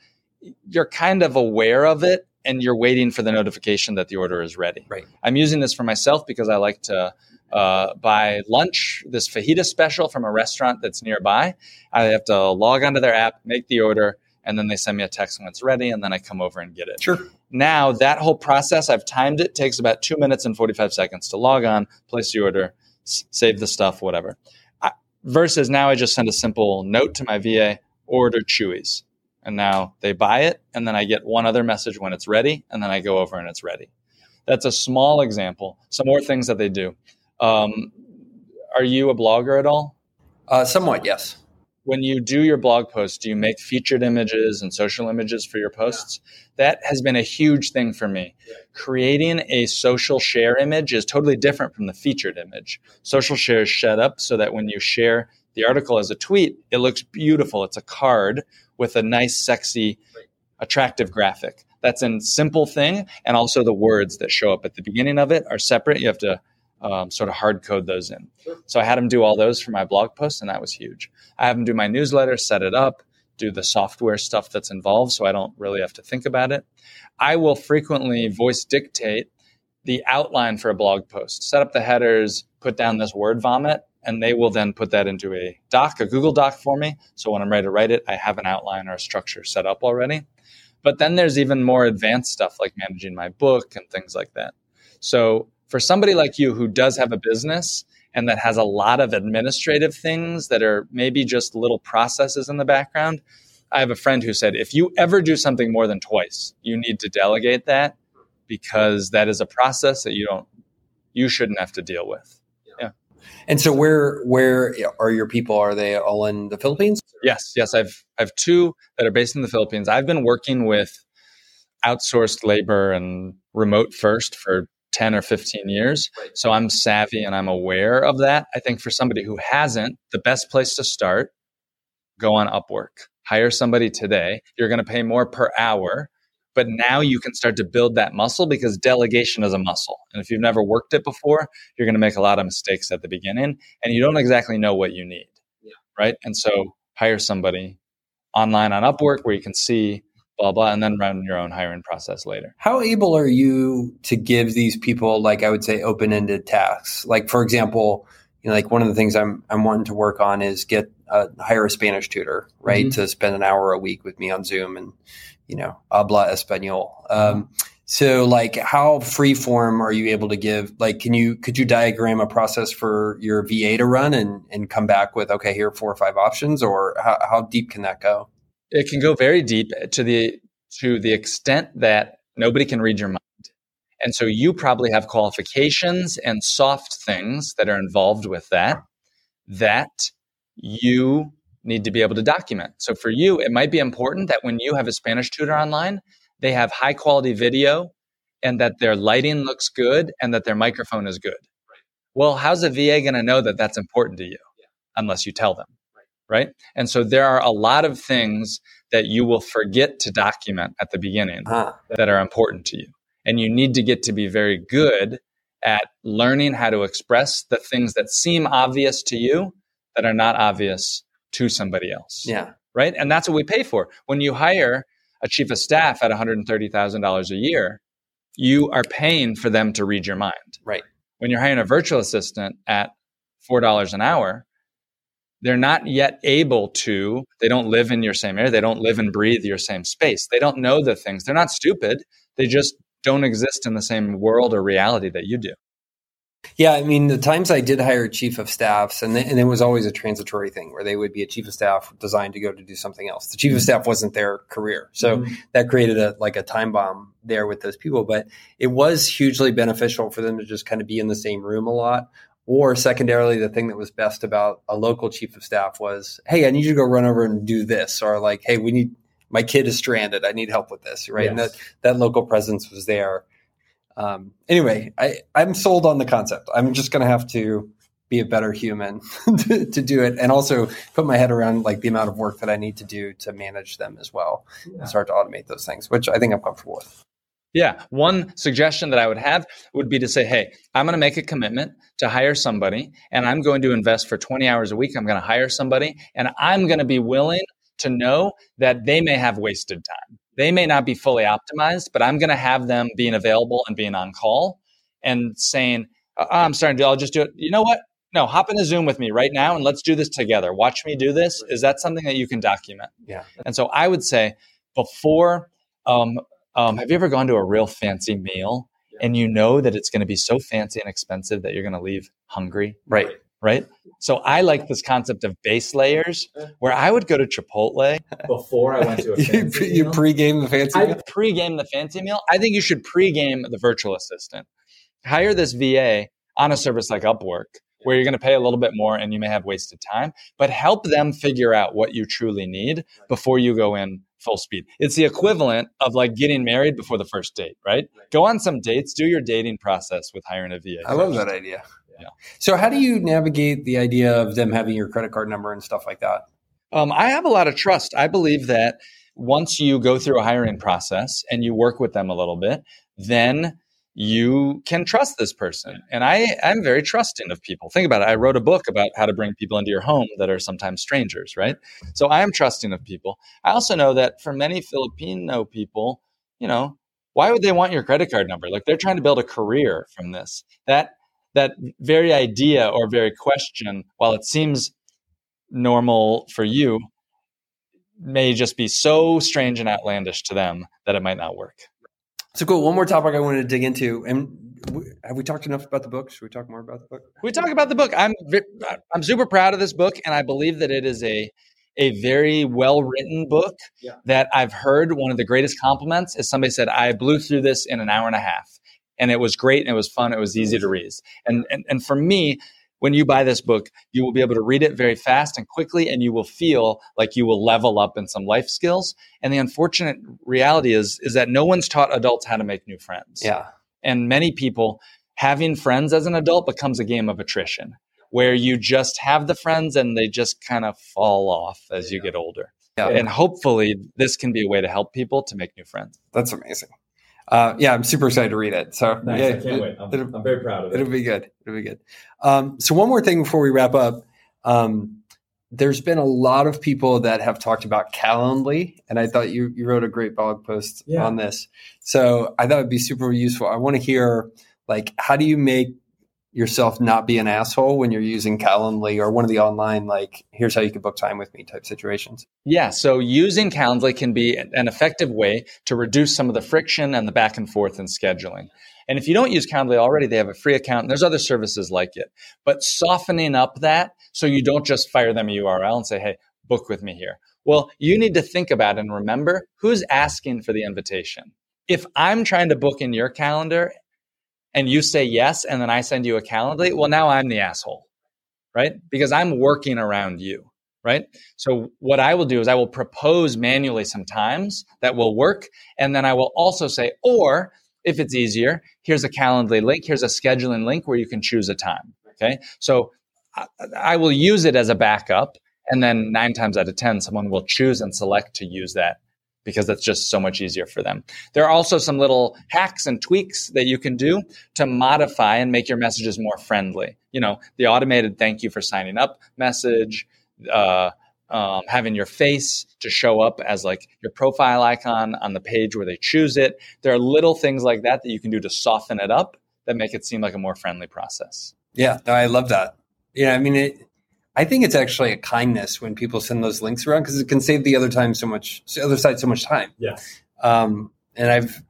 you're kind of aware of it and you're waiting for the notification that the order is ready. Right. I'm using this for myself because I like to uh, buy lunch, this fajita special from a restaurant that's nearby. I have to log onto their app, make the order, and then they send me a text when it's ready, and then I come over and get it. Sure. Now that whole process, I've timed it, takes about two minutes and 45 seconds to log on, place the order, s- save the stuff, whatever. I, versus now I just send a simple note to my VA, order Chuy's. And now they buy it, and then I get one other message when it's ready, and then I go over and it's ready. That's a small example. Some more things that they do. Um, are you a blogger at all? Uh, somewhat, yes. When you do your blog posts, do you make featured images and social images for your posts? That has been a huge thing for me. Creating a social share image is totally different from the featured image. Social share is set up so that when you share the article as a tweet, it looks beautiful. It's a card with a nice, sexy, attractive graphic. That's a simple thing. And also the words that show up at the beginning of it are separate. You have to um, sort of hard code those in. So I had him do all those for my blog post, and that was huge. I have him do my newsletter, set it up, do the software stuff that's involved so I don't really have to think about it. I will frequently voice dictate the outline for a blog post, set up the headers, put down this word vomit, and they will then put that into a doc, a Google Doc for me. So when I'm ready to write it, I have an outline or a structure set up already. But then there's even more advanced stuff like managing my book and things like that. So for somebody like you who does have a business and that has a lot of administrative things that are maybe just little processes in the background, I have a friend who said, if you ever do something more than twice, you need to delegate that because that is a process that you don't, you shouldn't have to deal with. Yeah. And so, where where are your people? Are they all in the Philippines? Yes, yes. I've I have two that are based in the Philippines. I've been working with outsourced labor and remote first for 10 or 15 years. So I'm savvy and I'm aware of that. I think for somebody who hasn't, the best place to start, go on Upwork. Hire somebody today. You're going to pay more per hour, but now you can start to build that muscle because delegation is a muscle. And if you've never worked it before, you're going to make a lot of mistakes at the beginning and you don't exactly know what you need. Yeah. Right? And so hire somebody online on Upwork where you can see blah blah and then run your own hiring process later. How able are you to give these people like i would say open-ended tasks? Like for example you know like one of the things i'm i'm wanting to work on is get uh, hire a spanish tutor right mm-hmm. to spend an hour a week with me on zoom and you know habla español. Um, so like how free form are you able to give like can you could you diagram a process for your va to run and and come back with okay here are four or five options or how, how deep can that go it can go very deep to the to the extent that nobody can read your mind. And so you probably have qualifications and soft things that are involved with that that you need to be able to document. So for you, it might be important that when you have a Spanish tutor online, they have high quality video and that their lighting looks good and that their microphone is good. Well, how's a VA going to know that that's important to you unless you tell them? Right? And so there are a lot of things that you will forget to document at the beginning huh. that are important to you. And you need to get to be very good at learning how to express the things that seem obvious to you that are not obvious to somebody else. Yeah. Right? And that's what we pay for. When you hire a chief of staff at $130,000 a year, you are paying for them to read your mind. Right. When you're hiring a virtual assistant at $4 an hour, they're not yet able to they don't live in your same area they don't live and breathe your same space. They don't know the things. They're not stupid they just don't exist in the same world or reality that you do. Yeah i mean the times i did hire chief of staffs and, and it was always a transitory thing where they would be a chief of staff designed to go to do something else. The chief of staff wasn't their career so mm-hmm. that created a like a time bomb there with those people but it was hugely beneficial for them to just kind of be in the same room a lot or secondarily, the thing that was best about a local chief of staff was, hey, I need you to go run over and do this, or like, hey, we need my kid is stranded. I need help with this, right? Yes. And that that local presence was there. Um, anyway, I I'm sold on the concept. I'm just going to have to be a better human to, to, do it, and also put my head around like the amount of work that I need to do to manage them as well, yeah. and start to automate those things, which I think I'm comfortable with. Yeah. One suggestion that I would have would be to say, hey, I'm going to make a commitment to hire somebody and I'm going to invest for 20 hours a week. I'm going to hire somebody and I'm going to be willing to know that they may have wasted time. They may not be fully optimized, but I'm going to have them being available and being on call and saying, oh, I'm starting to, I'll just do it. You know what? No, hop in a Zoom with me right now and let's do this together. Watch me do this. Is that something that you can document? Yeah. And so I would say before, um, um, have you ever gone to a real fancy meal and you know that it's going to be so fancy and expensive that you're going to leave hungry? Right. Right. So I like this concept of base layers where I would go to Chipotle before I went to a fancy you, you pregame the fancy I meal? pregame the fancy meal. I think you should pregame the virtual assistant. Hire this VA on a service like Upwork where you're going to pay a little bit more and you may have wasted time, but help them figure out what you truly need before you go in full speed. It's the equivalent of like getting married before the first date, right? Go on some dates, do your dating process with hiring a VA. I love that idea. Yeah. So, how do you navigate the idea of them having your credit card number and stuff like that? Um, I have a lot of trust. I believe that once you go through a hiring process and you work with them a little bit, then you can trust this person. And I am very trusting of people. Think about it. I wrote a book about how to bring people into your home that are sometimes strangers, right? So I am trusting of people. I also know that for many Filipino people, you know, why would they want your credit card number? Like they're trying to build a career from this. That that very idea or very question, while it seems normal for you, may just be so strange and outlandish to them that it might not work. So cool. One more topic I wanted to dig into, and w- have we talked enough about the book? Should we talk more about the book? We talk about the book. I'm I'm super proud of this book, and I believe that it is a a very well written book Yeah. that I've heard. One of the greatest compliments is somebody said, "I blew through this in an hour and a half, and it was great, and it was fun, it was easy to read." And and, and for me. When you buy this book, you will be able to read it very fast and quickly, and you will feel like you will level up in some life skills. And the unfortunate reality is, is that no one's taught adults how to make new friends. Yeah. And many people having friends as an adult becomes a game of attrition where you just have the friends and they just kind of fall off as you get older. Yeah. And hopefully this can be a way to help people to make new friends. That's amazing. Uh, yeah, I'm super excited to read it. So Nice. yeah, I can't it- wait. I'm, I'm very proud of it. It'll be good. It'll be good. Um, so one more thing before we wrap up. Um, there's been a lot of people that have talked about Calendly, and I thought you, you wrote a great blog post Yeah. on this. So I thought it'd be super useful. I want to hear like how do you make yourself not be an asshole when you're using Calendly or one of the online like here's how you can book time with me type situations. Yeah, so using Calendly can be an effective way to reduce some of the friction and the back and forth in scheduling. And if you don't use Calendly already, they have a free account and there's other services like it. But softening up that so you don't just fire them a URL and say, hey, book with me here. Well, you need to think about and remember who's asking for the invitation. If I'm trying to book in your calendar and you say yes, and then I send you a Calendly, well, now I'm the asshole, right? Because I'm working around you right? So what I will do is I will propose manually sometimes that will work. And then I will also say, or if it's easier, here's a Calendly link, here's a scheduling link where you can choose a time. Okay. So I, will use it as a backup. And then nine times out of 10, someone will choose and select to use that because that's just so much easier for them. There are also some little hacks and tweaks that you can do to modify and make your messages more friendly. You know, the automated thank you for signing up message, uh, um, having your face to show up as like your profile icon on the page where they choose it. There are little things like that that you can do to soften it up that make it seem like a more friendly process. Yeah, I love that. Yeah, I mean, it, I think it's actually a kindness when people send those links around because it can save the other time so much, the other side so much time. Yes. Um, and I've,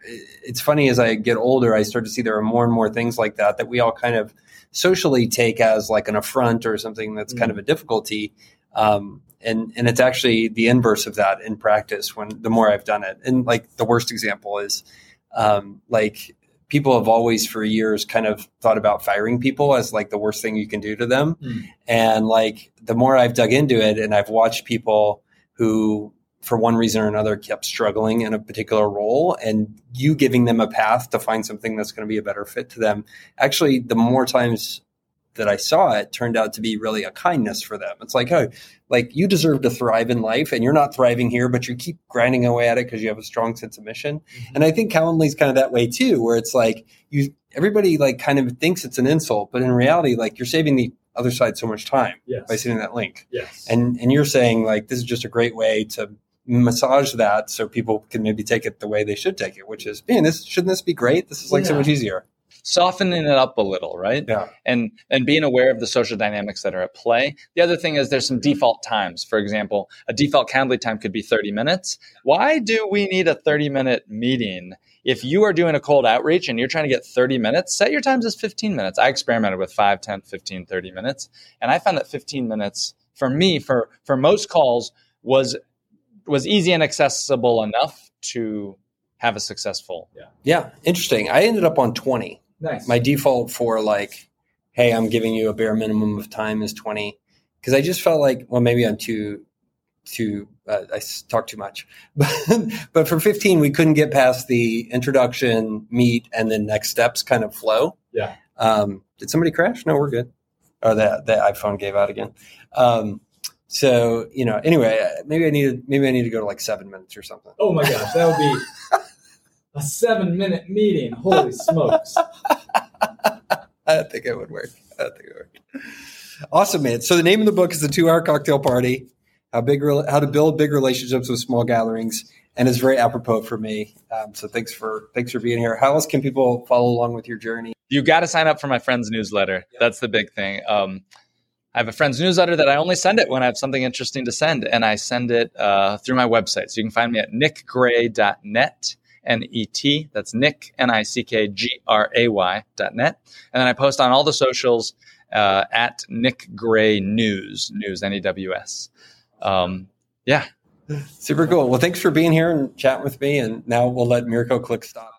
it's funny as I get older, I start to see there are more and more things like that that we all kind of socially take as like an affront or something that's kind of a difficulty. Um, and and it's actually the inverse of that in practice. When the more I've done it, and like the worst example is, um, like people have always for years kind of thought about firing people as like the worst thing you can do to them. Mm. And like the more I've dug into it, and I've watched people who for one reason or another kept struggling in a particular role and you giving them a path to find something that's going to be a better fit to them actually the more times that I saw it turned out to be really a kindness for them. It's like, oh, like you deserve to thrive in life and you're not thriving here, but you keep grinding away at it because you have a strong sense of mission. Mm-hmm. And I think Calendly's kind of that way too, where it's like you everybody like kind of thinks it's an insult, but in reality, like you're saving the other side so much time yes. by sending that link. Yes. And and you're saying like this is just a great way to massage that so people can maybe take it the way they should take it, which is, man, this shouldn't this be great? This is like yeah. so much easier softening it up a little, right? Yeah. And and being aware of the social dynamics that are at play. The other thing is there's some default times. For example, a default Calendly time could be 30 minutes. Why do we need a 30 minute meeting? If you are doing a cold outreach and you're trying to get 30 minutes, set your times as 15 minutes. I experimented with 5, 10, 15, 30 minutes, and I found that 15 minutes for me for for most calls was was easy and accessible enough to have a successful. Yeah. Yeah, interesting. I ended up on 20. Nice. My default for like, hey, I'm giving you a bare minimum of time is 20 because I just felt like, well, maybe I'm too too uh, I talk too much. But but for 15 we couldn't get past the introduction, meet and then next steps kind of flow. Yeah. Um, did somebody crash? No, we're good. Or that the iPhone gave out again. Um, so you know, anyway, uh, maybe I needed maybe I need to go to like seven minutes or something. Oh my gosh, that would be a seven minute meeting. Holy smokes. I don't think it would work. I don't think it would work. Awesome, man. So the name of the book is The Two Hour Cocktail Party, how big, how to build big relationships with small gatherings. And it's very apropos for me. Um, so thanks for, thanks for being here. How else can people follow along with your journey? You got to sign up for my friend's newsletter. Yeah. That's the big thing. Um, I have a friend's newsletter that I only send it when I have something interesting to send, and I send it uh, through my website. So you can find me at nickgray.net. N E T. That's Nick, N I C K G R A Y dot net. And then I post on all the socials uh, at Nick Gray News, News, N E W S. Um, yeah. Super cool. Well, thanks for being here and chatting with me. And now we'll let Mirko click stop.